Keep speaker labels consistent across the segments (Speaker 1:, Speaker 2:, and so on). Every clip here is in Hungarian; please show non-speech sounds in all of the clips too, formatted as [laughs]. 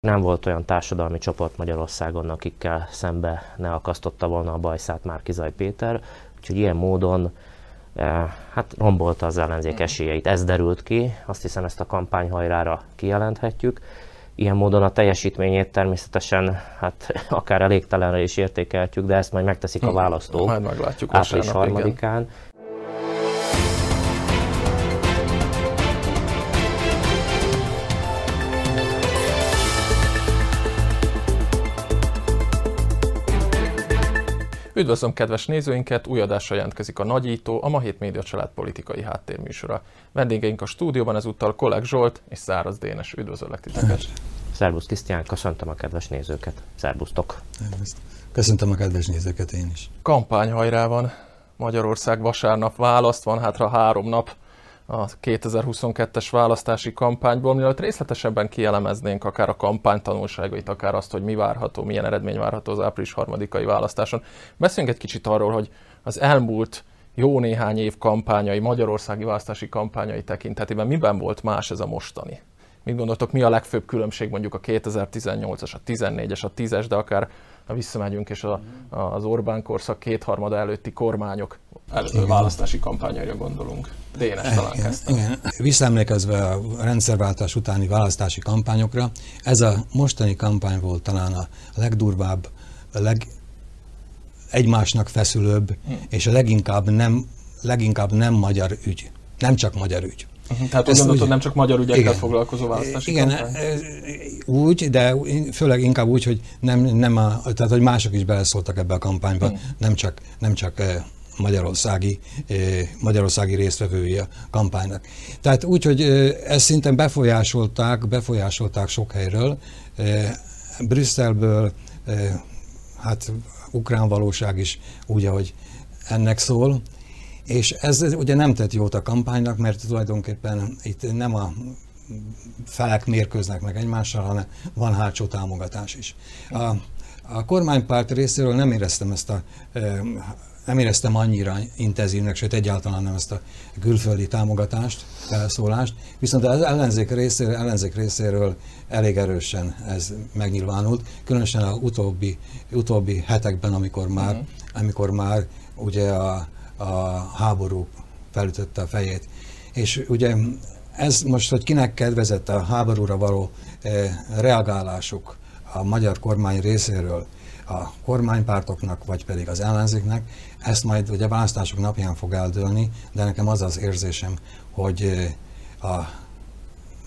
Speaker 1: Nem volt olyan társadalmi csoport Magyarországon, akikkel szembe ne akasztotta volna a bajszát Márkizaj Péter, úgyhogy ilyen módon eh, hát rombolta az ellenzék mhm. esélyeit. Ez derült ki, azt hiszem ezt a kampányhajrára kijelenthetjük. Ilyen módon a teljesítményét természetesen hát [laughs] akár elégtelenre is értékeltjük, de ezt majd megteszik a hm. választók
Speaker 2: majd meglátjuk
Speaker 1: április harmadikán.
Speaker 2: Üdvözlöm kedves nézőinket, új adásra jelentkezik a Nagyító, a Ma Hét Média Család politikai háttérműsora. Vendégeink a stúdióban ezúttal Kolek Zsolt és Száraz Dénes. Üdvözöllek titeket!
Speaker 1: Szervusz Krisztián, köszöntöm a kedves nézőket. Szervusztok!
Speaker 3: Köszöntöm a kedves nézőket én is.
Speaker 2: Kampányhajrá van. Magyarország vasárnap választ, van hátra három nap a 2022-es választási kampányból, mielőtt részletesebben kielemeznénk akár a kampány tanulságait, akár azt, hogy mi várható, milyen eredmény várható az április harmadikai választáson. Beszéljünk egy kicsit arról, hogy az elmúlt jó néhány év kampányai, magyarországi választási kampányai tekintetében miben volt más ez a mostani? Mit gondoltok, mi a legfőbb különbség mondjuk a 2018-as, a 14-es, a 10-es, de akár ha visszamegyünk, és a, az Orbán korszak kétharmada előtti kormányok előtt választási kampányaira gondolunk. Dénes talán igen,
Speaker 3: igen. Visszaemlékezve a rendszerváltás utáni választási kampányokra, ez a mostani kampány volt talán a legdurvább, a leg egymásnak feszülőbb, hm. és a leginkább nem, leginkább nem magyar ügy. Nem csak magyar ügy.
Speaker 2: Uh-huh. Tehát úgy gondolod, nem csak magyar ügyekkel igen, foglalkozó választási
Speaker 3: Igen, kampány? E, úgy, de főleg inkább úgy, hogy nem, nem a, tehát hogy mások is beleszóltak ebbe a kampányba, uh-huh. nem csak, nem csak e, magyarországi, e, magyarországi résztvevői a kampánynak. Tehát úgy, hogy ezt szinten befolyásolták, befolyásolták sok helyről, Brüsszelből, hát ukrán valóság is úgy, ahogy ennek szól, és ez ugye nem tett jót a kampánynak, mert tulajdonképpen itt nem a felek mérkőznek meg egymással, hanem van hátsó támogatás is. A, a kormánypárt részéről nem éreztem ezt a nem éreztem annyira intenzívnek, sőt egyáltalán nem ezt a külföldi támogatást, felszólást, viszont az ellenzék részéről, ellenzék részéről elég erősen ez megnyilvánult, különösen a utóbbi, utóbbi hetekben, amikor már, uh-huh. amikor már ugye a, a háború felütötte a fejét. És ugye ez most, hogy kinek kedvezett a háborúra való eh, reagálásuk a magyar kormány részéről, a kormánypártoknak, vagy pedig az ellenzéknek, ezt majd ugye választások napján fog eldőlni, de nekem az az érzésem, hogy eh, a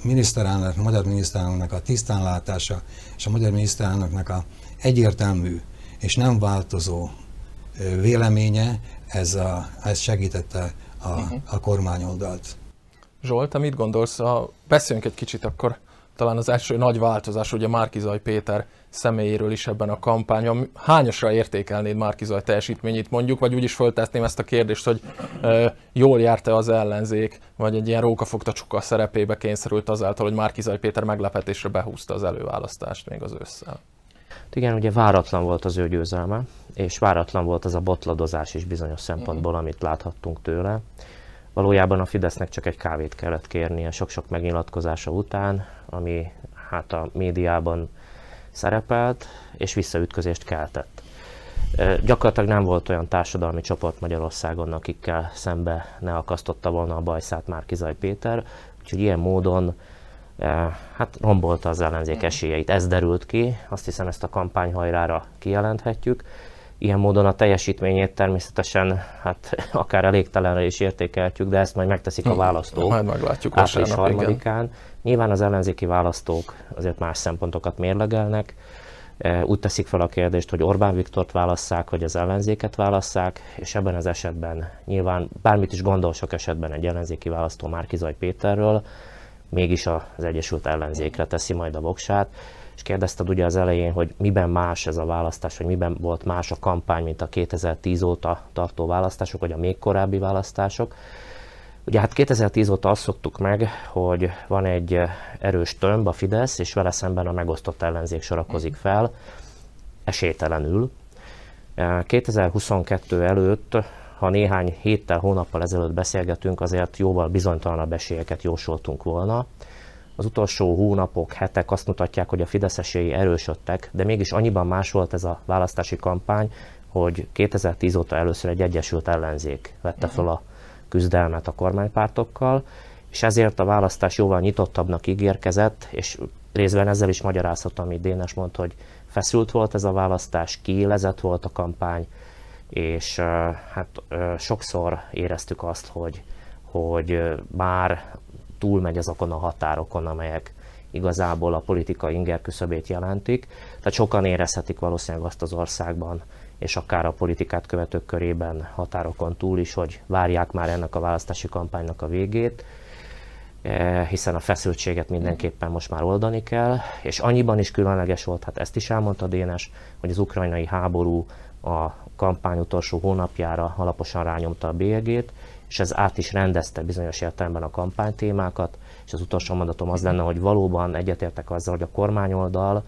Speaker 3: miniszterelnök, a magyar miniszterelnöknek a tisztánlátása és a magyar miniszterelnöknek a egyértelmű és nem változó véleménye ez, a, ez segítette a, uh-huh. a kormányoldalt.
Speaker 2: Zsolt, mit gondolsz? A, beszéljünk egy kicsit akkor talán az első nagy változás, ugye Márkizaj Péter személyéről is ebben a kampányban. Hányosra értékelnéd Márkizaj teljesítményét mondjuk, vagy úgy is föltetném ezt a kérdést, hogy e, jól járta az ellenzék, vagy egy ilyen rókafogta csuka szerepébe kényszerült azáltal, hogy Márkizaj Péter meglepetésre behúzta az előválasztást még az ősszel.
Speaker 1: Igen, ugye váratlan volt az ő győzelme, és váratlan volt az a botladozás is bizonyos szempontból, amit láthattunk tőle. Valójában a Fidesznek csak egy kávét kellett kérnie sok-sok megnyilatkozása után, ami hát a médiában szerepelt, és visszaütközést keltett. Gyakorlatilag nem volt olyan társadalmi csoport Magyarországon, akikkel szembe ne akasztotta volna a bajszát Márkizaj Péter, úgyhogy ilyen módon hát rombolta az ellenzék esélyeit. Ez derült ki, azt hiszem ezt a kampányhajrára kijelenthetjük. Ilyen módon a teljesítményét természetesen hát [laughs] akár elégtelenre is értékeltük, de ezt majd megteszik a választók.
Speaker 2: Majd meglátjuk
Speaker 1: április harmadikán. Nyilván az ellenzéki választók azért más szempontokat mérlegelnek. Úgy teszik fel a kérdést, hogy Orbán Viktort válasszák, vagy az ellenzéket válasszák, és ebben az esetben nyilván bármit is gondol sok esetben egy ellenzéki választó Márkizaj Péterről, mégis az Egyesült Ellenzékre teszi majd a voksát. És kérdezted ugye az elején, hogy miben más ez a választás, vagy miben volt más a kampány, mint a 2010 óta tartó választások, vagy a még korábbi választások. Ugye hát 2010 óta azt szoktuk meg, hogy van egy erős tömb, a Fidesz, és vele szemben a megosztott ellenzék sorakozik fel, esélytelenül. 2022 előtt ha néhány héttel, hónappal ezelőtt beszélgetünk, azért jóval bizonytalanabb esélyeket jósoltunk volna. az utolsó hónapok, hetek azt mutatják, hogy a fideszesei erősödtek, de mégis annyiban más volt ez a választási kampány, hogy 2010 óta először egy egyesült ellenzék vette fel a küzdelmet a kormánypártokkal, és ezért a választás jóval nyitottabbnak ígérkezett, és részben ezzel is magyarázhatom, amit Dénes mondta, hogy feszült volt ez a választás, kiélezett volt a kampány, és hát sokszor éreztük azt, hogy, hogy már túlmegy azokon a határokon, amelyek igazából a politika inger küszöbét jelentik. Tehát sokan érezhetik valószínűleg azt az országban, és akár a politikát követők körében határokon túl is, hogy várják már ennek a választási kampánynak a végét, eh, hiszen a feszültséget mindenképpen most már oldani kell, és annyiban is különleges volt, hát ezt is elmondta Dénes, hogy az ukrajnai háború a kampány utolsó hónapjára alaposan rányomta a bélyegét, és ez át is rendezte bizonyos értelemben a kampánytémákat, és az utolsó mondatom az lenne, hogy valóban egyetértek azzal, hogy a kormányoldal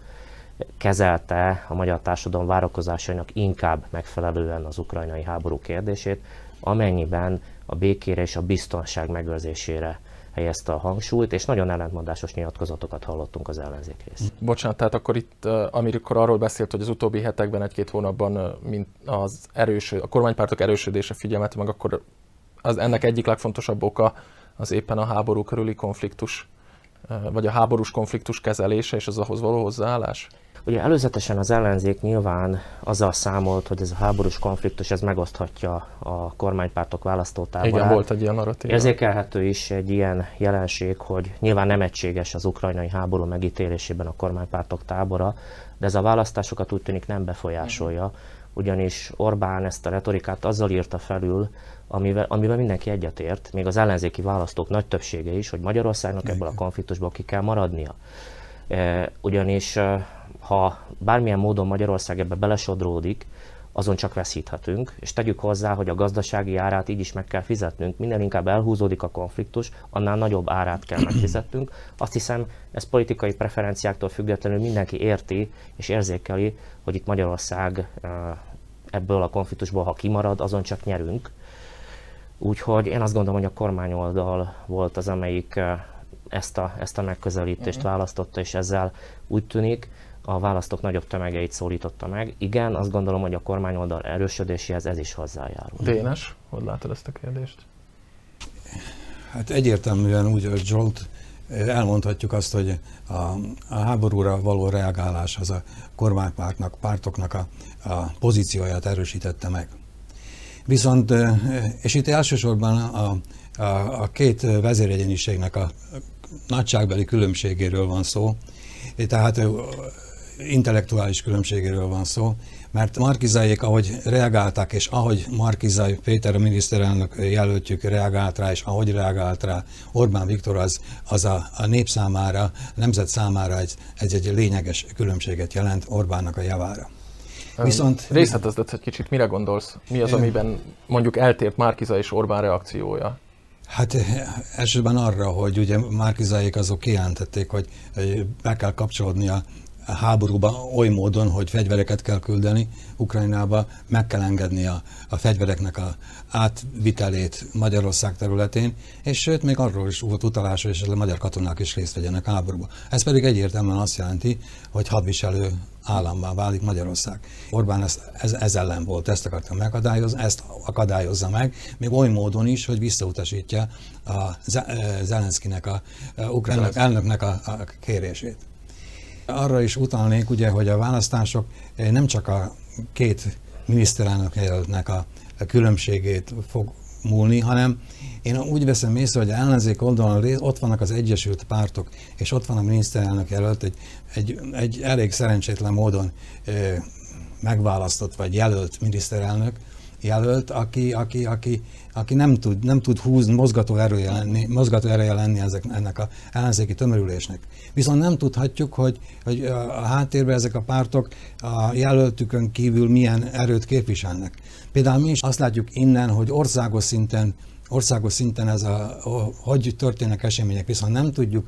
Speaker 1: kezelte a magyar társadalom várakozásainak inkább megfelelően az ukrajnai háború kérdését, amennyiben a békére és a biztonság megőrzésére helyezte a hangsúlyt, és nagyon ellentmondásos nyilatkozatokat hallottunk az ellenzék részt.
Speaker 2: Bocsánat, tehát akkor itt, amikor arról beszélt, hogy az utóbbi hetekben, egy-két hónapban mint az erős, a kormánypártok erősödése figyelmet, meg akkor az ennek egyik legfontosabb oka az éppen a háború körüli konfliktus, vagy a háborús konfliktus kezelése és az ahhoz való hozzáállás?
Speaker 1: Ugye előzetesen az ellenzék nyilván azzal számolt, hogy ez a háborús konfliktus ez megoszthatja a kormánypártok választótáborát.
Speaker 2: Igen, volt egy ilyen narratív.
Speaker 1: Érzékelhető is egy ilyen jelenség, hogy nyilván nem egységes az ukrajnai háború megítélésében a kormánypártok tábora, de ez a választásokat úgy tűnik nem befolyásolja, ugyanis Orbán ezt a retorikát azzal írta felül, amivel, amivel mindenki egyetért, még az ellenzéki választók nagy többsége is, hogy Magyarországnak ebből a konfliktusból ki kell maradnia. E, ugyanis e, ha bármilyen módon Magyarország ebbe belesodródik, azon csak veszíthetünk, és tegyük hozzá, hogy a gazdasági árát így is meg kell fizetnünk. Minden inkább elhúzódik a konfliktus, annál nagyobb árát kell megfizetnünk. Azt hiszem, ez politikai preferenciáktól függetlenül mindenki érti és érzékeli, hogy itt Magyarország e, ebből a konfliktusból, ha kimarad, azon csak nyerünk. Úgyhogy én azt gondolom, hogy a kormányoldal volt az, amelyik ezt a, ezt a megközelítést uh-huh. választotta, és ezzel úgy tűnik, a választók nagyobb tömegeit szólította meg. Igen, azt gondolom, hogy a kormányoldal erősödéséhez ez is hozzájárul.
Speaker 2: Dénes, hogy látod ezt a kérdést?
Speaker 3: Hát egyértelműen úgy, hogy Zsolt, elmondhatjuk azt, hogy a, a háborúra való reagálás az a kormánypártnak, pártoknak a, a pozícióját erősítette meg. Viszont, és itt elsősorban a, a, a két vezéregyeniségnek a nagyságbeli különbségéről van szó, tehát intellektuális különbségéről van szó, mert Markizáék, ahogy reagáltak, és ahogy Markizai Péter a miniszterelnök jelöltjük reagált rá, és ahogy reagált rá Orbán Viktor, az, az a, a nép számára, a nemzet számára egy, egy, egy lényeges különbséget jelent Orbánnak a javára.
Speaker 2: Viszont... Részletezd egy kicsit, mire gondolsz? Mi az, amiben mondjuk eltért Márkiza és Orbán reakciója?
Speaker 3: Hát eh, elsőben arra, hogy ugye Márkizáék azok kijelentették, hogy be kell kapcsolódni a háborúba oly módon, hogy fegyvereket kell küldeni Ukrajnába, meg kell engedni a, a fegyvereknek a átvitelét Magyarország területén, és sőt, még arról is volt utalás, hogy a magyar katonák is részt vegyenek háborúba. Ez pedig egyértelműen azt jelenti, hogy hadviselő állammá válik Magyarország. Orbán ez, ez, ez ellen volt, ezt akarta megakadályozni, ezt akadályozza meg, még oly módon is, hogy visszautasítja a Zelenszkinek, a, a ukrán elnöknek a, a kérését. Arra is utalnék, ugye, hogy a választások eh, nem csak a két miniszterelnök jelöltnek a, különbségét fog múlni, hanem én úgy veszem észre, hogy ellenzék oldalon ott vannak az Egyesült Pártok, és ott van a miniszterelnök jelölt, egy, egy, egy elég szerencsétlen módon eh, megválasztott vagy jelölt miniszterelnök, jelölt, aki, aki, aki, aki nem, tud, nem tud húzni, mozgató erője lenni, mozgató ereje lenni ezek, ennek a ellenzéki tömörülésnek. Viszont nem tudhatjuk, hogy, hogy a háttérben ezek a pártok a jelöltükön kívül milyen erőt képviselnek. Például mi is azt látjuk innen, hogy országos szinten országos szinten ez a, hogy történnek események, viszont nem tudjuk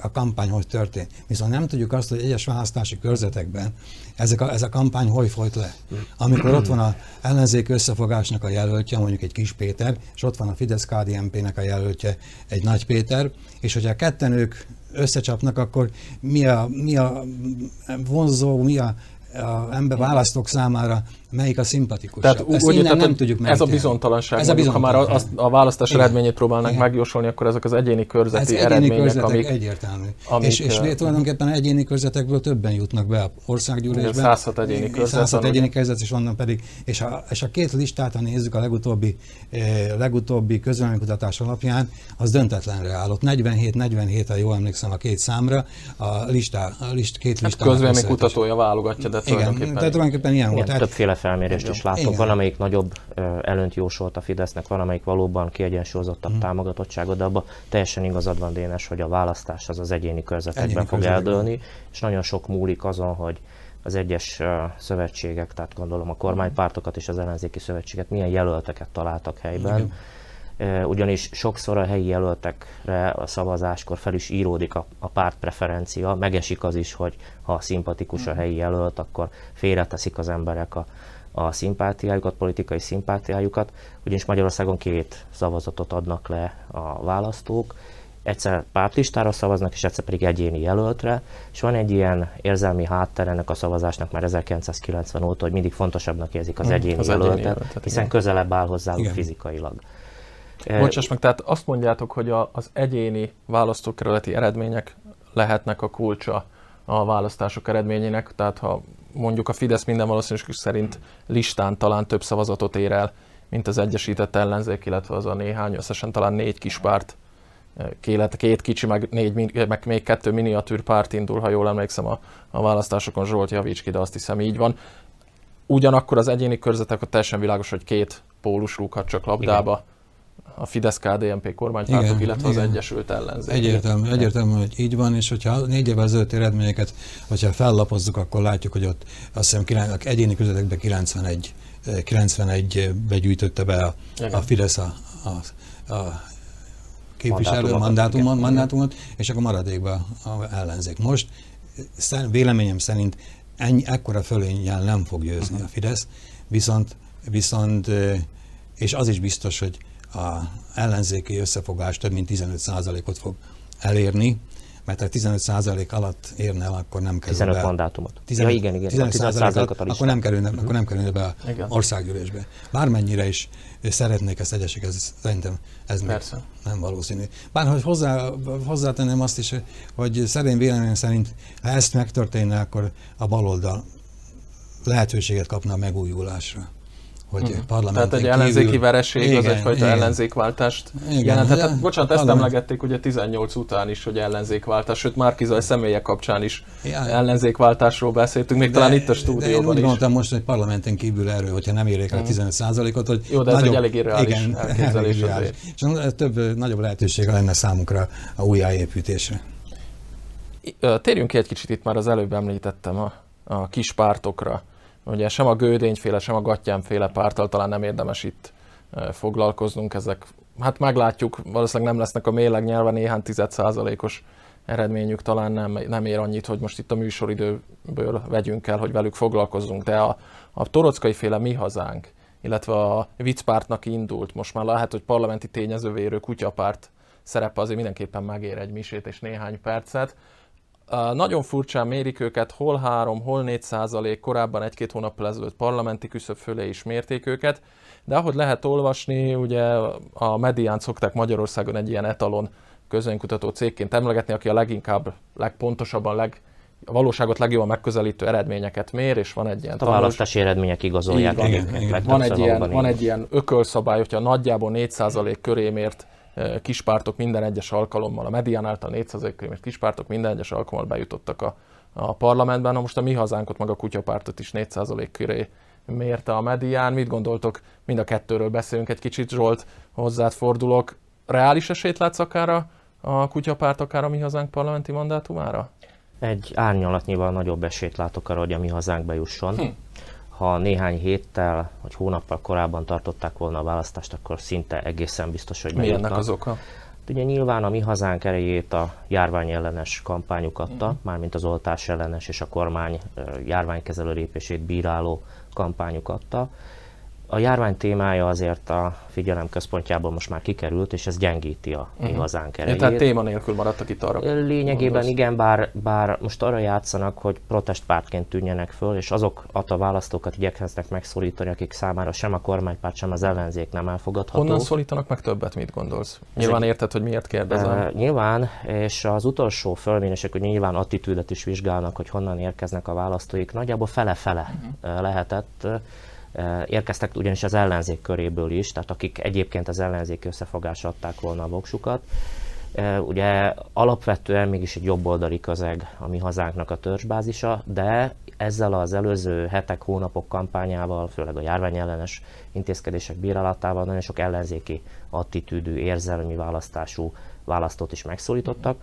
Speaker 3: a kampány, hogy történt. Viszont nem tudjuk azt, hogy egyes választási körzetekben ezek a, ez a kampány hogy folyt le. Amikor ott van a ellenzék összefogásnak a jelöltje, mondjuk egy Kis Péter, és ott van a fidesz kdmp nek a jelöltje, egy Nagy Péter, és hogyha a ketten ők összecsapnak, akkor mi a, mi a vonzó, mi a a ember választók számára melyik a szimpatikus.
Speaker 2: Tehát úgy, úgy tehát, nem tudjuk Ez a bizonytalanság, ez a bizonytalanság. ha már az, a választás Igen. eredményét próbálnak Igen. megjósolni, akkor ezek az egyéni körzeti ez eredmények, egyéni körzetek amik,
Speaker 3: egyértelmű. Amik, és, és tulajdonképpen egyéni körzetekből többen jutnak be a országgyűlésbe.
Speaker 2: 106 egyéni körzet.
Speaker 3: 106 egyéni körzet, és onnan pedig, és a, és a két listát, ha nézzük a legutóbbi, eh, legutóbbi közvéleménykutatás alapján, az döntetlenre állott. 47-47, ha jól emlékszem a két számra, a listá, a list, két listá.
Speaker 2: Hát közvéleménykutatója válogatja, de
Speaker 3: tulajdonképpen. Igen, tulajdonképpen ilyen volt.
Speaker 1: Felmérést is látok. Igen. Van, amelyik nagyobb előnt jósolt a Fidesznek, van, amelyik valóban kiegyensúlyozottabb hmm. támogatottságot, de abban teljesen igazad van, Dénes, hogy a választás az az egyéni körzetekben egyéni fog körzetekben. eldőlni, és nagyon sok múlik azon, hogy az egyes szövetségek, tehát gondolom a kormánypártokat és az ellenzéki szövetséget milyen jelölteket találtak helyben. Igen ugyanis sokszor a helyi jelöltekre a szavazáskor fel is íródik a, a pártpreferencia, megesik az is, hogy ha szimpatikus a helyi jelölt, akkor félreteszik az emberek a, a szimpátiájukat, politikai szimpátiájukat, ugyanis Magyarországon két szavazatot adnak le a választók, egyszer pártlistára szavaznak, és egyszer pedig egyéni jelöltre, és van egy ilyen érzelmi hátter ennek a szavazásnak már 1990 óta, hogy mindig fontosabbnak érzik az hmm, egyéni az jelöltet, egyéni jelöltet hiszen igen. közelebb áll hozzá fizikailag.
Speaker 2: Bocsáss meg, tehát azt mondjátok, hogy a, az egyéni választókerületi eredmények lehetnek a kulcsa a választások eredményének, tehát ha mondjuk a Fidesz minden valószínűség szerint listán talán több szavazatot ér el, mint az Egyesített Ellenzék, illetve az a néhány, összesen talán négy kis párt, két, két kicsi, meg, négy, meg még kettő miniatűr párt indul, ha jól emlékszem a, a választásokon, Zsolt javíts ki, de azt hiszem így van. Ugyanakkor az egyéni körzetek a teljesen világos, hogy két pólus rúghat csak labdába. Igen a Fidesz-KDNP kormánypártok, igen, illetve igen. az Egyesült Ellenzék.
Speaker 3: Egyértelmű, egyértelmű, hogy így van, és hogyha négy évvel ezelőtt eredményeket, hogyha fellapozzuk, akkor látjuk, hogy ott azt hiszem kilen, egyéni közöttekben 91, 91 begyűjtötte be a, a Fidesz a, a, a képviselő mandátumot, mandátumot, és akkor maradékban a ellenzék. Most véleményem szerint ennyi, ekkora fölényel nem fog győzni uh-huh. a Fidesz, viszont, viszont és az is biztos, hogy a ellenzéki összefogás több mint 15%-ot fog elérni, mert ha 15% alatt érne el, akkor nem kerül
Speaker 1: 15 be. mandátumot. 15, ja, igen, igen. 15,
Speaker 3: 15 alatt, akkor nem kerülne, uh-huh. akkor nem kerülne be igen. országgyűlésbe. Bármennyire is szeretnék ezt egyesek, ez szerintem ez Persze. nem valószínű. Bár hogy hozzá, hozzátenném azt is, hogy szerint véleményem szerint, ha ezt megtörténne, akkor a baloldal lehetőséget kapna a megújulásra hogy hmm. parlamenten
Speaker 2: Tehát egy ellenzéki kívül... vereség igen, az egyfajta igen. ellenzékváltást igen, jelentett. Hát, bocsánat, ezt emlegették ugye 18 után is, hogy ellenzékváltás, sőt Márkizaj személyek kapcsán is ja, ellenzékváltásról beszéltünk, még de, talán itt a stúdióban de én
Speaker 3: úgy gondoltam most, hogy parlamenten kívül erről, hogyha nem érjék el hmm. 15%-ot, hogy
Speaker 2: Jó, de ez nagyobb, egy elég irreális igen, elképzelés.
Speaker 3: És több, nagyobb lehetősége lenne számunkra a újjáépítésre.
Speaker 2: Térjünk ki egy kicsit itt már az előbb említettem a, a kis pártokra Ugye sem a Gődényféle, sem a Gattyánféle pártal talán nem érdemes itt foglalkoznunk, ezek, hát meglátjuk, valószínűleg nem lesznek a méleg nyelve néhány tized százalékos eredményük talán nem, nem ér annyit, hogy most itt a műsoridőből vegyünk el, hogy velük foglalkozzunk, de a, a torockai féle mi hazánk, illetve a viccpártnak indult, most már lehet, hogy parlamenti tényezővérő kutyapárt szerepe azért mindenképpen megér egy misét és néhány percet. Nagyon furcsán mérik őket, hol 3, hol 4 százalék, korábban egy-két hónappal ezelőtt parlamenti küszöb fölé is mérték őket, de ahogy lehet olvasni, ugye a medián szokták Magyarországon egy ilyen etalon közönkutató cégként emlegetni, aki a leginkább, legpontosabban, leg, a valóságot legjobban megközelítő eredményeket mér, és van egy ilyen...
Speaker 1: A választási eredmények igazolják.
Speaker 2: Van, igen, igen. Van, egy ilyen, van egy ilyen ökölszabály, hogyha nagyjából 4% köré mért kispártok minden egyes alkalommal, a medián által 400 km kispártok minden egyes alkalommal bejutottak a, a parlamentben. Na most a mi hazánkot, meg a kutyapártot is 4% köré mérte a medián. Mit gondoltok? Mind a kettőről beszélünk egy kicsit, Zsolt, hozzád fordulok. Reális esélyt látsz akár a, a kutyapárt, akár a mi hazánk parlamenti mandátumára?
Speaker 1: Egy árnyalatnyival nagyobb esélyt látok arra, hogy a mi hazánk bejusson. Hm ha néhány héttel vagy hónappal korábban tartották volna a választást, akkor szinte egészen biztos, hogy
Speaker 2: Mi ennek az oka?
Speaker 1: Ugye nyilván a mi hazánk erejét a járvány ellenes kampányuk adta, uh-huh. mármint az oltás ellenes és a kormány járványkezelő lépését bíráló kampányuk adta a járvány témája azért a figyelem központjából most már kikerült, és ez gyengíti a mi uh-huh. hazánk erejét.
Speaker 2: Tehát téma nélkül maradtak itt arra.
Speaker 1: Lényegében mondasz. igen, bár, bár most arra játszanak, hogy protestpártként tűnjenek föl, és azok a választókat igyekeznek megszólítani, akik számára sem a kormánypárt, sem az ellenzék nem elfogadható.
Speaker 2: Honnan szólítanak meg többet, mit gondolsz? Nyilván egy, érted, hogy miért kérdezem.
Speaker 1: Uh, nyilván, és az utolsó fölmérések, hogy nyilván attitűdet is vizsgálnak, hogy honnan érkeznek a választóik, nagyjából fele-fele uh-huh. lehetett Érkeztek ugyanis az ellenzék köréből is, tehát akik egyébként az ellenzék összefogásra adták volna a voksukat. Ugye alapvetően mégis egy jobboldali közeg a mi hazánknak a törzsbázisa, de ezzel az előző hetek, hónapok kampányával, főleg a járvány ellenes intézkedések bírálatával nagyon sok ellenzéki attitűdű, érzelmi választású választót is megszólítottak.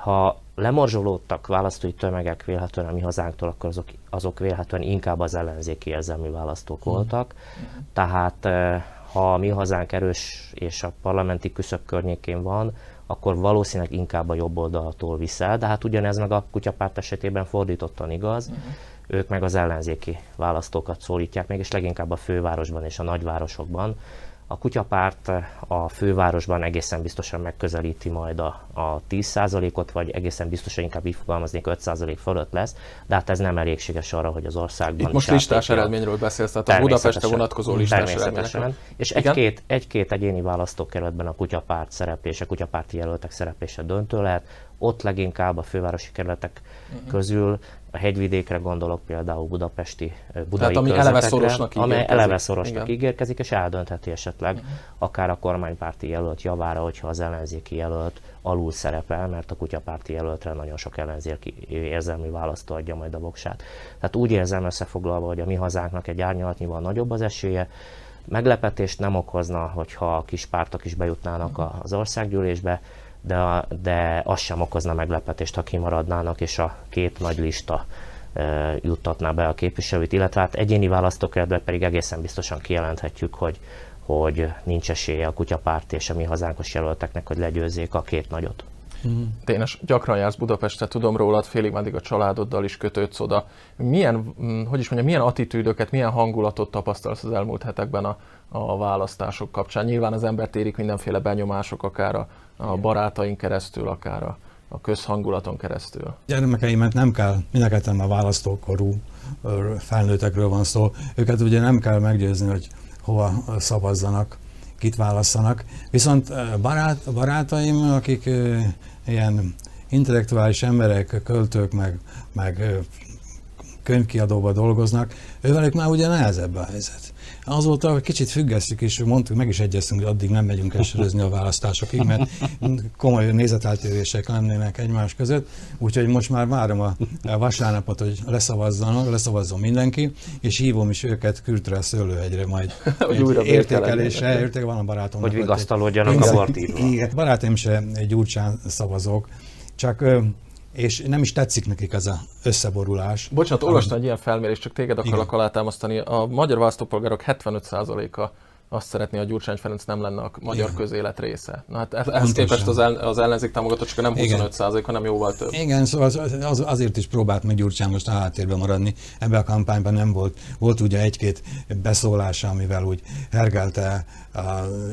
Speaker 1: Ha lemorzsolódtak választói tömegek vélhetően a mi hazánktól, akkor azok, azok vélhetően inkább az ellenzéki érzelmű választók mm. voltak. Mm. Tehát eh, ha a mi hazánk erős és a parlamenti küszöb környékén van, akkor valószínűleg inkább a jobb oldaltól viszel, de hát ugyanez meg a kutyapárt esetében fordítottan igaz. Mm. Ők meg az ellenzéki választókat szólítják meg, és leginkább a fővárosban és a nagyvárosokban, a kutyapárt a fővárosban egészen biztosan megközelíti majd a, a 10%-ot, vagy egészen biztosan inkább így fogalmaznék 5% fölött lesz, de hát ez nem elégséges arra, hogy az országban
Speaker 2: Itt most listás eredményről beszélsz, tehát a Budapestre vonatkozó listás eredményről.
Speaker 1: És egy-két, egy-két egyéni választókerületben a kutyapárt szereplése, kutyapárti jelöltek szereplése döntő lehet, ott leginkább a fővárosi kerületek uh-huh. közül a hegyvidékre gondolok például budapesti, budai Tehát
Speaker 2: ami eleve szorosnak
Speaker 1: amely eleve szorosnak Igen. ígérkezik, és eldöntheti esetleg uh-huh. akár a kormánypárti jelölt javára, hogyha az ellenzéki jelölt alul szerepel, mert a kutyapárti jelöltre nagyon sok ellenzéki érzelmi választó adja majd a voksát. Tehát úgy érzem összefoglalva, hogy a mi hazánknak egy árnyalatnyival nagyobb az esélye, meglepetést nem okozna, hogyha a kis pártok is bejutnának az országgyűlésbe, de, de az sem okozna meglepetést, ha kimaradnának, és a két nagy lista e, juttatná be a képviselőt, illetve hát egyéni választókerületben pedig egészen biztosan kijelenthetjük, hogy, hogy nincs esélye a kutyapárt és a mi hazánkos jelölteknek, hogy legyőzzék a két nagyot.
Speaker 2: Mm. Dénes, gyakran jársz Budapestre, tudom rólad, félig meddig a családoddal is kötődsz oda. Milyen, mm, hogy is mondjam, milyen attitűdöket, milyen hangulatot tapasztalsz az elmúlt hetekben a, a választások kapcsán? Nyilván az embert érik mindenféle benyomások, akár a, a barátaink keresztül, akár a, a közhangulaton keresztül.
Speaker 3: Gyermekeimet nem kell, mindenketten a választókorú felnőttekről van szó, őket ugye nem kell meggyőzni, hogy hova szavazzanak, kit válasszanak. Viszont barát, barátaim, akik ilyen intellektuális emberek, költők, meg, meg könyvkiadóban dolgoznak, ővelük már ugye nehezebb a helyzet. Azóta kicsit függesztjük, és mondtuk, meg is egyeztünk, hogy addig nem megyünk eserőzni a választásokig, mert komoly nézeteltérések lennének egymás között, úgyhogy most már várom a, vasárnapot, hogy leszavazzanak, leszavazzon mindenki, és hívom is őket Kürtre Szőlőhegyre majd [laughs] egy értékelésre, érték van a barátom.
Speaker 1: Hogy vigasztalódjanak a partívval.
Speaker 3: Igen, barátaim se gyurcsán szavazók, csak és nem is tetszik nekik ez a összeborulás.
Speaker 2: Bocsánat, olvastam egy ilyen felmérést, csak téged akarok alátámasztani. A magyar választópolgárok 75%-a azt szeretné, hogy Gyurcsány Ferenc nem lenne a magyar Igen. közélet része. Na hát ehhez képest az, el, az ellenzék támogatottsága nem 25 százalék, hanem jóval több.
Speaker 3: Igen, szóval az, az, azért is próbált meg Gyurcsány most a háttérben maradni. Ebben a kampányban nem volt. Volt ugye egy-két beszólása, amivel úgy hergelte a,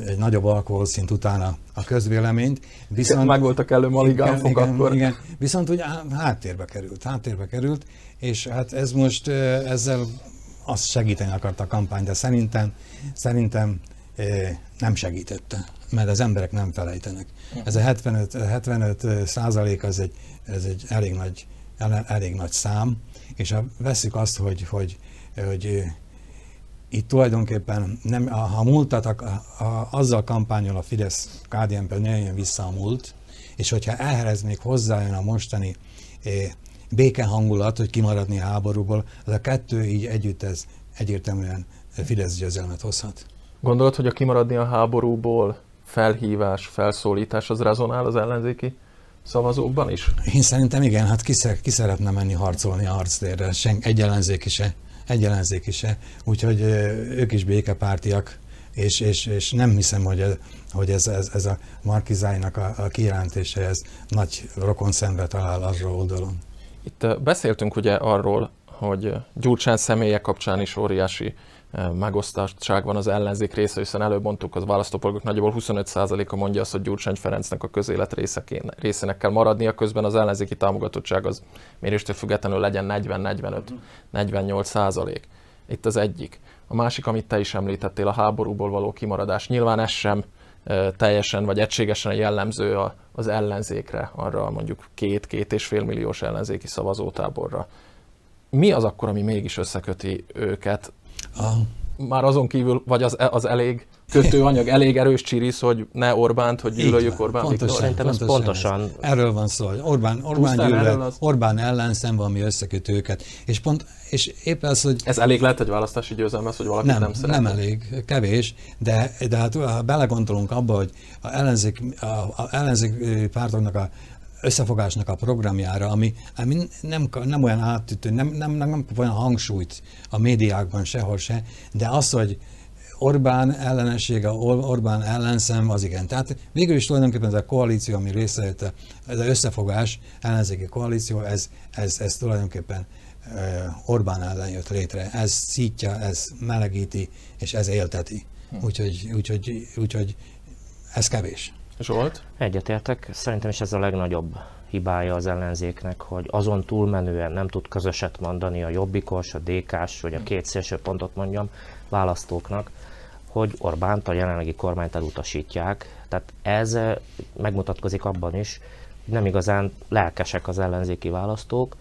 Speaker 3: egy nagyobb alkoholszint utána a közvéleményt.
Speaker 2: Viszont, meg voltak elő maligánfok
Speaker 3: igen, akkor. Igen, viszont ugye háttérbe került, háttérbe került, és hát ez most ezzel azt segíteni akarta a kampány, de szerintem, szerintem nem segítette, mert az emberek nem felejtenek. Ez a 75, 75 százalék az egy, ez egy elég nagy, elég nagy szám, és ha veszük azt, hogy, hogy, hogy itt tulajdonképpen nem, ha múltat, a, a, azzal kampányol a Fidesz KDNP, ne jön vissza a múlt, és hogyha ehhez még hozzájön a mostani béke hangulat, hogy kimaradni a háborúból, az a kettő így együtt ez egyértelműen Fidesz győzelmet hozhat.
Speaker 2: Gondolod, hogy a kimaradni a háborúból felhívás, felszólítás az rezonál az ellenzéki szavazókban is?
Speaker 3: Én szerintem igen, hát ki, szer, ki szeretne menni harcolni a harctérre, Sen, egy ellenzéki se egy ellenzéki se, úgyhogy ők is békepártiak, és, és, és nem hiszem, hogy, ez, hogy ez, ez, ez a Markizájnak a, a kijelentése, ez nagy rokon szembe talál arról oldalon.
Speaker 2: Itt beszéltünk ugye arról, hogy Gyurcsán személye kapcsán is óriási megosztottság van az ellenzék része, hiszen előbb mondtuk, az választópolgárok nagyjából 25%-a mondja azt, hogy Gyurcsány Ferencnek a közélet részének kell maradnia, közben az ellenzéki támogatottság az méréstől függetlenül legyen 40-45-48 százalék. Itt az egyik. A másik, amit te is említettél, a háborúból való kimaradás. Nyilván ez sem teljesen vagy egységesen jellemző az ellenzékre, arra mondjuk két-két és fél milliós ellenzéki szavazótáborra. Mi az akkor, ami mégis összeköti őket? A... Már azon kívül, vagy az, az elég kötőanyag, elég erős csirisz, hogy ne Orbánt, hogy gyűlöljük Orbán
Speaker 3: pontosan, Szerintem pontosan, ez pontosan... Ez. Erről van szó, hogy Orbán, Orbán, gyűlöl, az... Orbán ellen szemben, ami összekötő őket. És, pont, és épp az, hogy...
Speaker 2: Ez elég lehet egy választási győzelme, hogy valaki nem, nem szeret?
Speaker 3: Nem elég, kevés, de, de hát ha belegondolunk abba, hogy a ellenzék, a, a ellenzék pártoknak a összefogásnak a programjára, ami, ami nem, nem olyan átütő, nem, nem, nem, nem olyan hangsúlyt a médiákban sehol se, de az, hogy Orbán ellenessége, Orbán ellenszem, az igen. Tehát végül is tulajdonképpen ez a koalíció, ami része ez az összefogás, ellenzéki koalíció, ez, ez, ez tulajdonképpen Orbán ellen jött létre. Ez szítja, ez melegíti, és ez élteti. Hm. Úgyhogy, úgyhogy, úgyhogy ez kevés.
Speaker 2: Zsolt?
Speaker 1: Egyetértek. Szerintem is ez a legnagyobb hibája az ellenzéknek, hogy azon túlmenően nem tud közöset mondani a jobbikos, a DK-s, vagy a két szélső pontot mondjam választóknak, hogy Orbánt, a jelenlegi kormányt elutasítják. Tehát ez megmutatkozik abban is, hogy nem igazán lelkesek az ellenzéki választók,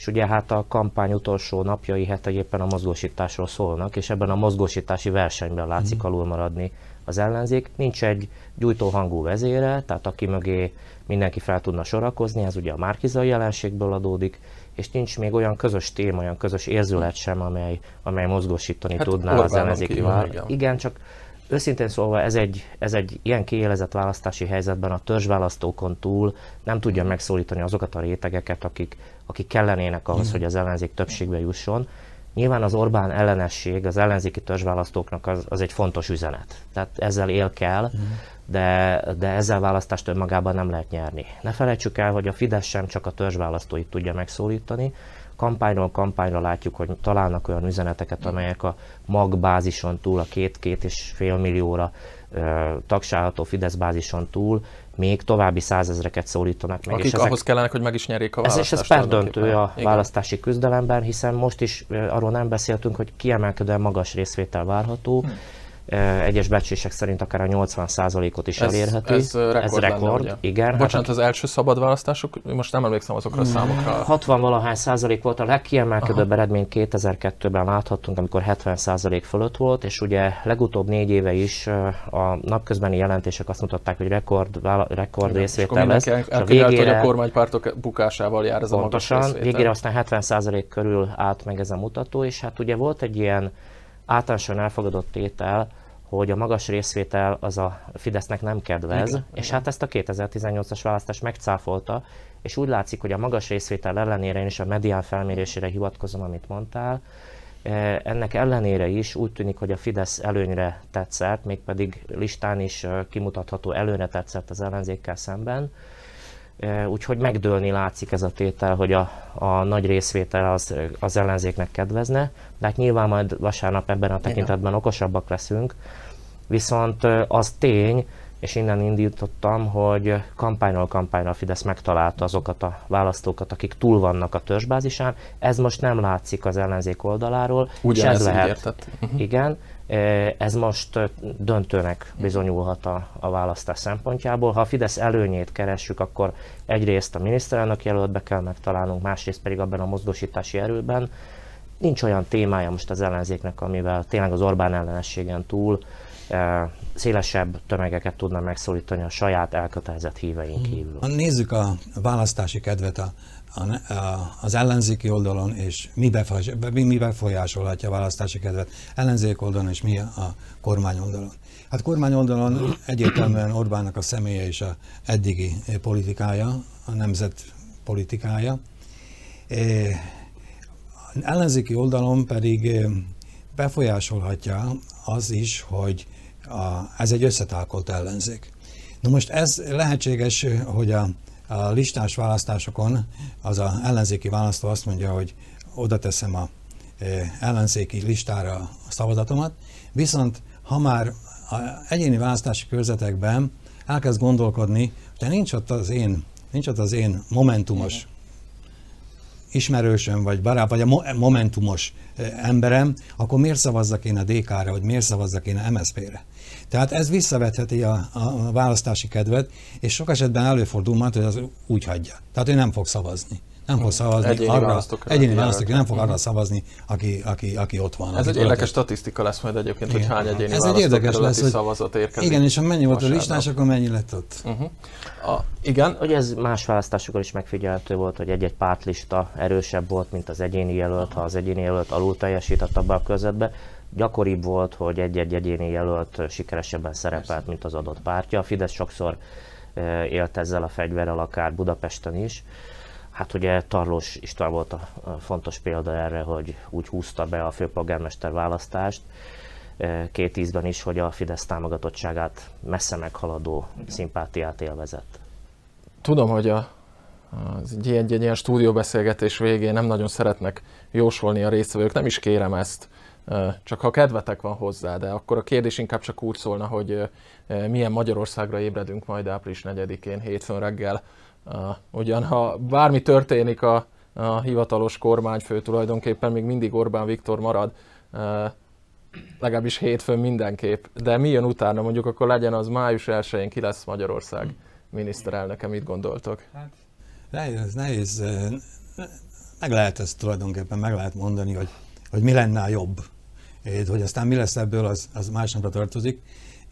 Speaker 1: és ugye hát a kampány utolsó napjai hetei éppen a mozgósításról szólnak, és ebben a mozgósítási versenyben látszik mm. alul maradni az ellenzék. Nincs egy gyújtóhangú vezére, tehát aki mögé mindenki fel tudna sorakozni, ez ugye a márkizai jelenségből adódik, és nincs még olyan közös téma, olyan közös érzület sem, amely, amely mozgósítani hát tudná az ellenzéki. Igen. igen, csak őszintén szólva ez egy, ez egy ilyen kiélezett választási helyzetben a törzsválasztókon túl nem tudja megszólítani azokat a rétegeket, akik, akik kellenének ahhoz, mm. hogy az ellenzék többségbe jusson. Nyilván az Orbán ellenesség az ellenzéki törzsválasztóknak az, az egy fontos üzenet. Tehát ezzel él kell, mm. De, de ezzel választást önmagában nem lehet nyerni. Ne felejtsük el, hogy a Fidesz sem csak a törzsválasztóit tudja megszólítani, kampányról kampányra látjuk, hogy találnak olyan üzeneteket, amelyek a magbázison túl, a két-két és fél millióra tagsálható Fidesz bázison túl még további százezreket szólítanak meg.
Speaker 2: Akik és ezek, ahhoz kellene, hogy meg is nyerjék a választást.
Speaker 1: Ez, és ez perdöntő a Igen. választási küzdelemben, hiszen most is arról nem beszéltünk, hogy kiemelkedően magas részvétel várható. Hm egyes becslések szerint akár a 80%-ot is ez, elérheti.
Speaker 2: Ez rekord, ez rekord lenne,
Speaker 1: igen.
Speaker 2: Bocsánat, hát, az első szabad választások, most nem emlékszem azokra a hmm. számokra.
Speaker 1: 60 valahány százalék volt a legkiemelkedőbb eredmény 2002-ben láthattunk, amikor 70 százalék fölött volt, és ugye legutóbb négy éve is a napközbeni jelentések azt mutatták, hogy rekord, rekord igen, részvétel lesz.
Speaker 2: És a végére, hogy a kormánypártok bukásával jár ez
Speaker 1: pontosan,
Speaker 2: a magas
Speaker 1: végére aztán 70 százalék körül állt meg ez a mutató, és hát ugye volt egy ilyen általánosan elfogadott tétel, hogy a magas részvétel az a Fidesznek nem kedvez, igen, és igen. hát ezt a 2018-as választás megcáfolta, és úgy látszik, hogy a magas részvétel ellenére, én is a medián felmérésére hivatkozom, amit mondtál, e, ennek ellenére is úgy tűnik, hogy a Fidesz előnyre tetszett, mégpedig listán is e, kimutatható előnyre tetszett az ellenzékkel szemben, Úgyhogy megdőlni látszik ez a tétel, hogy a, a nagy részvétel az, az ellenzéknek kedvezne, de hát nyilván majd vasárnap ebben a tekintetben okosabbak leszünk. Viszont az tény, és innen indítottam, hogy kampányról kampányra a Fidesz megtalálta azokat a választókat, akik túl vannak a törzsbázisán. Ez most nem látszik az ellenzék oldaláról.
Speaker 2: Ugye ez lehet,
Speaker 1: uh-huh. igen, ez most döntőnek bizonyulhat a, a választás szempontjából. Ha a Fidesz előnyét keressük, akkor egyrészt a miniszterelnök jelöltbe kell megtalálnunk, másrészt pedig abban a mozgósítási erőben. Nincs olyan témája most az ellenzéknek, amivel tényleg az Orbán ellenességen túl szélesebb tömegeket tudna megszólítani a saját elkötelezett híveink hmm. kívül.
Speaker 3: Nézzük a választási kedvet a a, a, az ellenzéki oldalon, és mi, befolyás, mi befolyásolhatja a választási kedvet ellenzék oldalon, és mi a kormány oldalon. Hát kormány oldalon egyértelműen Orbánnak a személye és a eddigi politikája, a nemzet politikája. Ellenzéki oldalon pedig befolyásolhatja az is, hogy a, ez egy összetálkolt ellenzék. Na most ez lehetséges, hogy a, a listás választásokon az a ellenzéki választó azt mondja, hogy oda teszem a e, ellenzéki listára a szavazatomat, viszont ha már a egyéni választási körzetekben elkezd gondolkodni, de nincs ott az én, nincs ott az én momentumos ismerősöm, vagy barát, vagy a momentumos emberem, akkor miért szavazzak én a DK-ra, vagy miért szavazzak én a MSZP-re? Tehát ez visszavetheti a, a választási kedvet, és sok esetben előfordul majd, hogy az úgy hagyja. Tehát ő nem fog szavazni nem fog szavazni
Speaker 2: egyéni
Speaker 3: arra, egyéni választók, nem fog arra szavazni, aki, aki, aki ott van.
Speaker 2: Ez egy érdekes statisztika lesz majd egyébként, igen. hogy hány egyéni
Speaker 3: Ez egy érdekes lesz, hogy
Speaker 2: szavazat érkezik.
Speaker 3: Igen, és ha mennyi volt a listás, akkor mennyi lett ott.
Speaker 2: Uh-huh. A, igen.
Speaker 1: Hogy ez más választásokon is megfigyelhető volt, hogy egy-egy pártlista erősebb volt, mint az egyéni jelölt, ha az egyéni jelölt alul teljesített abban a közvetbe. Gyakoribb volt, hogy egy-egy egyéni jelölt sikeresebben szerepelt, mint az adott pártja. A Fidesz sokszor élt ezzel a fegyverrel, akár Budapesten is. Hát ugye Tarlós István volt a, fontos példa erre, hogy úgy húzta be a főpolgármester választást, e, két ízben is, hogy a Fidesz támogatottságát messze meghaladó szimpátiát élvezett.
Speaker 2: Tudom, hogy a, az egy, egy, egy ilyen stúdióbeszélgetés végén nem nagyon szeretnek jósolni a résztvevők, nem is kérem ezt, e, csak ha kedvetek van hozzá, de akkor a kérdés inkább csak úgy szólna, hogy e, milyen Magyarországra ébredünk majd április 4-én hétfőn reggel, ugyan ha bármi történik a, a hivatalos kormányfő tulajdonképpen még mindig Orbán Viktor marad, legalábbis hétfőn mindenképp, de mi jön utána, mondjuk akkor legyen az május 1-én ki lesz Magyarország miniszterelnöke, mit gondoltok? Hát,
Speaker 3: nehéz, nehéz, meg lehet ezt tulajdonképpen, meg lehet mondani, hogy, hogy mi lenne a jobb. Hogy aztán mi lesz ebből, az, az másnapra tartozik.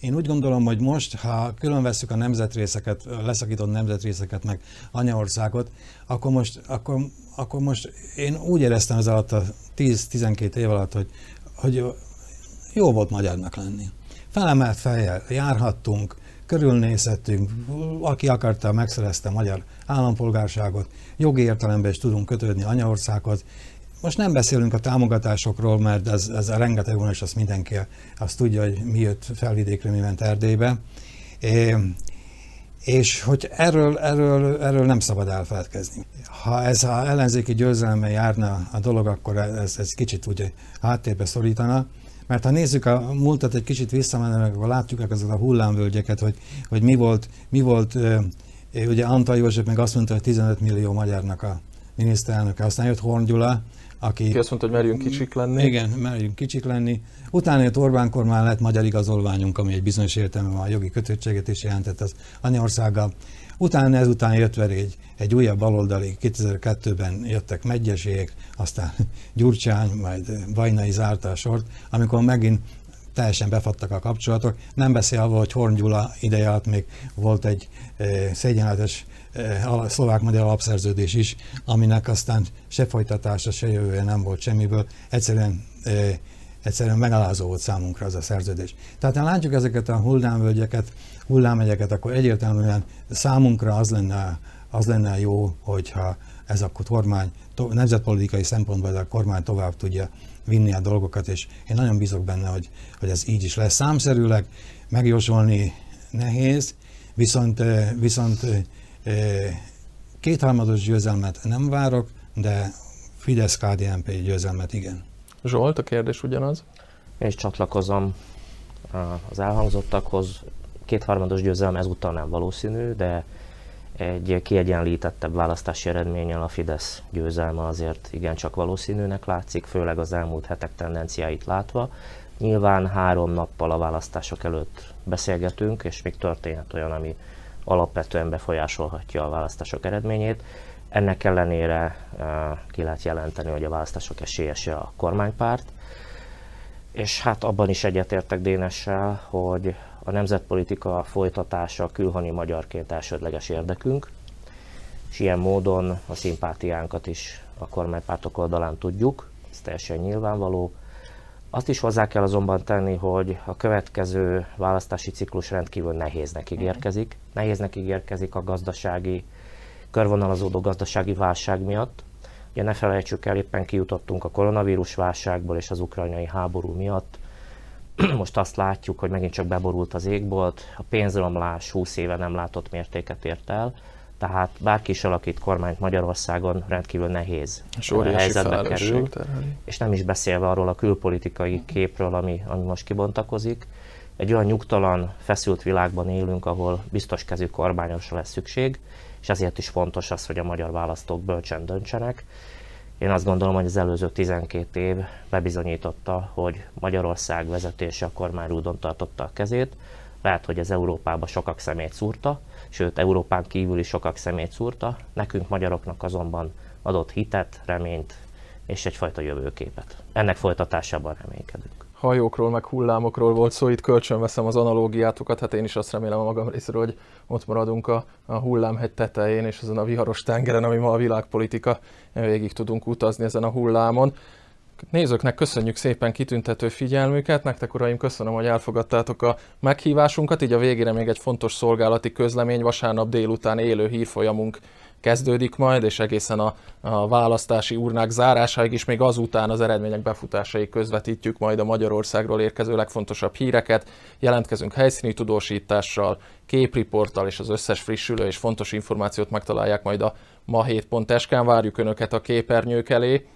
Speaker 3: Én úgy gondolom, hogy most, ha külön veszük a nemzetrészeket, leszakított nemzetrészeket, meg anyaországot, akkor most, akkor, akkor most én úgy éreztem ez alatt a 10-12 év alatt, hogy, hogy jó volt magyarnak lenni. Felemelt fejjel járhattunk, körülnézhettünk, aki akarta, megszerezte magyar állampolgárságot, jogi értelemben is tudunk kötődni anyaországhoz, most nem beszélünk a támogatásokról, mert ez, ez rengeteg van, és azt mindenki azt tudja, hogy mi jött felvidékre, mi ment Erdélybe. É, és hogy erről, erről, erről nem szabad elfeledkezni. Ha ez a ellenzéki győzelme járna a dolog, akkor ez, ez kicsit úgy háttérbe szorítana. Mert ha nézzük a múltat egy kicsit visszamenőleg, akkor látjuk ezeket a hullámvölgyeket, hogy, hogy mi volt, mi volt ugye Antal József meg azt mondta, hogy 15 millió magyarnak a miniszterelnöke, aztán jött Horn Gyula,
Speaker 2: aki... Ki azt mondta, hogy merjünk kicsik lenni.
Speaker 3: Igen, merjünk kicsik lenni. Utána jött Orbán kormány, lett magyar igazolványunk, ami egy bizonyos értelemben a jogi kötöttséget is jelentett az anyaországgal. Utána ezután jött vele egy, egy újabb baloldali, 2002-ben jöttek megyeségek, aztán Gyurcsány, majd Vajnai zárta a sort, amikor megint teljesen befattak a kapcsolatok. Nem beszélve, hogy Horn Gyula ideje alatt még volt egy e, szégyenletes a szlovák-magyar alapszerződés is, aminek aztán se folytatása, se jövője nem volt semmiből. Egyszerűen egyszerűen megalázó volt számunkra az a szerződés. Tehát ha látjuk ezeket a hullámvölgyeket, hullámegyeket, akkor egyértelműen számunkra az lenne, az lenne jó, hogyha ez a kormány, nemzetpolitikai szempontból a kormány tovább tudja vinni a dolgokat, és én nagyon bízok benne, hogy, hogy ez így is lesz. Számszerűleg megjósolni nehéz, viszont, viszont Kétharmados győzelmet nem várok, de Fidesz-KDNP győzelmet igen.
Speaker 2: Zsolt, a kérdés ugyanaz?
Speaker 1: Én is csatlakozom az elhangzottakhoz. Kétharmados győzelem ezúttal nem valószínű, de egy kiegyenlítettebb választási eredménnyel a Fidesz győzelme azért igencsak valószínűnek látszik, főleg az elmúlt hetek tendenciáit látva. Nyilván három nappal a választások előtt beszélgetünk, és még történhet olyan, ami alapvetően befolyásolhatja a választások eredményét. Ennek ellenére uh, ki lehet jelenteni, hogy a választások esélyese a kormánypárt, és hát abban is egyetértek Dénessel, hogy a nemzetpolitika folytatása külhoni magyarként elsődleges érdekünk, és ilyen módon a szimpátiánkat is a kormánypártok oldalán tudjuk, ez teljesen nyilvánvaló, azt is hozzá kell azonban tenni, hogy a következő választási ciklus rendkívül nehéznek mhm. ígérkezik. Nehéznek ígérkezik a gazdasági, körvonalazódó gazdasági válság miatt, Ugye ne felejtsük el, éppen kijutottunk a koronavírus válságból és az ukrajnai háború miatt. [clears throat] Most azt látjuk, hogy megint csak beborult az égbolt, a pénzromlás 20 éve nem látott mértéket ért el, tehát bárki is alakít kormányt Magyarországon rendkívül nehéz
Speaker 2: És
Speaker 1: helyzetbe kerül, és nem is beszélve arról a külpolitikai képről, ami, ami most kibontakozik. Egy olyan nyugtalan, feszült világban élünk, ahol biztos kezű kormányosra lesz szükség, és ezért is fontos az, hogy a magyar választók bölcsen döntsenek. Én azt gondolom, hogy az előző 12 év bebizonyította, hogy Magyarország vezetése a kormányrúdon tartotta a kezét. Lehet, hogy ez Európába sokak szemét szúrta, sőt Európán kívül is sokak szemét szúrta, nekünk magyaroknak azonban adott hitet, reményt és egyfajta jövőképet. Ennek folytatásában reménykedünk.
Speaker 2: hajókról, meg hullámokról volt szó, itt kölcsönveszem az analógiátokat, hát én is azt remélem a magam részéről, hogy ott maradunk a, a hullámhegy tetején és azon a viharos tengeren, ami ma a világpolitika, végig tudunk utazni ezen a hullámon. Nézőknek köszönjük szépen kitüntető figyelmüket, nektek uraim köszönöm, hogy elfogadtátok a meghívásunkat, így a végére még egy fontos szolgálati közlemény, vasárnap délután élő hírfolyamunk kezdődik majd, és egészen a, a választási urnák zárásáig is, még azután az eredmények befutásáig közvetítjük majd a Magyarországról érkező legfontosabb híreket. Jelentkezünk helyszíni tudósítással, képriporttal és az összes frissülő és fontos információt megtalálják majd a ma7.sk-n. Várjuk Önöket a képernyők elé.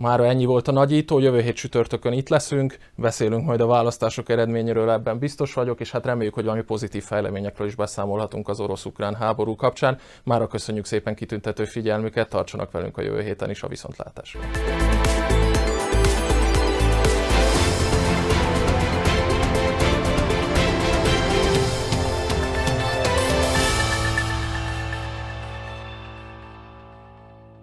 Speaker 2: Mára ennyi volt a nagyító, jövő hét csütörtökön itt leszünk, beszélünk majd a választások eredményéről, ebben biztos vagyok, és hát reméljük, hogy valami pozitív fejleményekről is beszámolhatunk az orosz-ukrán háború kapcsán. Mára köszönjük szépen kitüntető figyelmüket, tartsanak velünk a jövő héten is a viszontlátásra.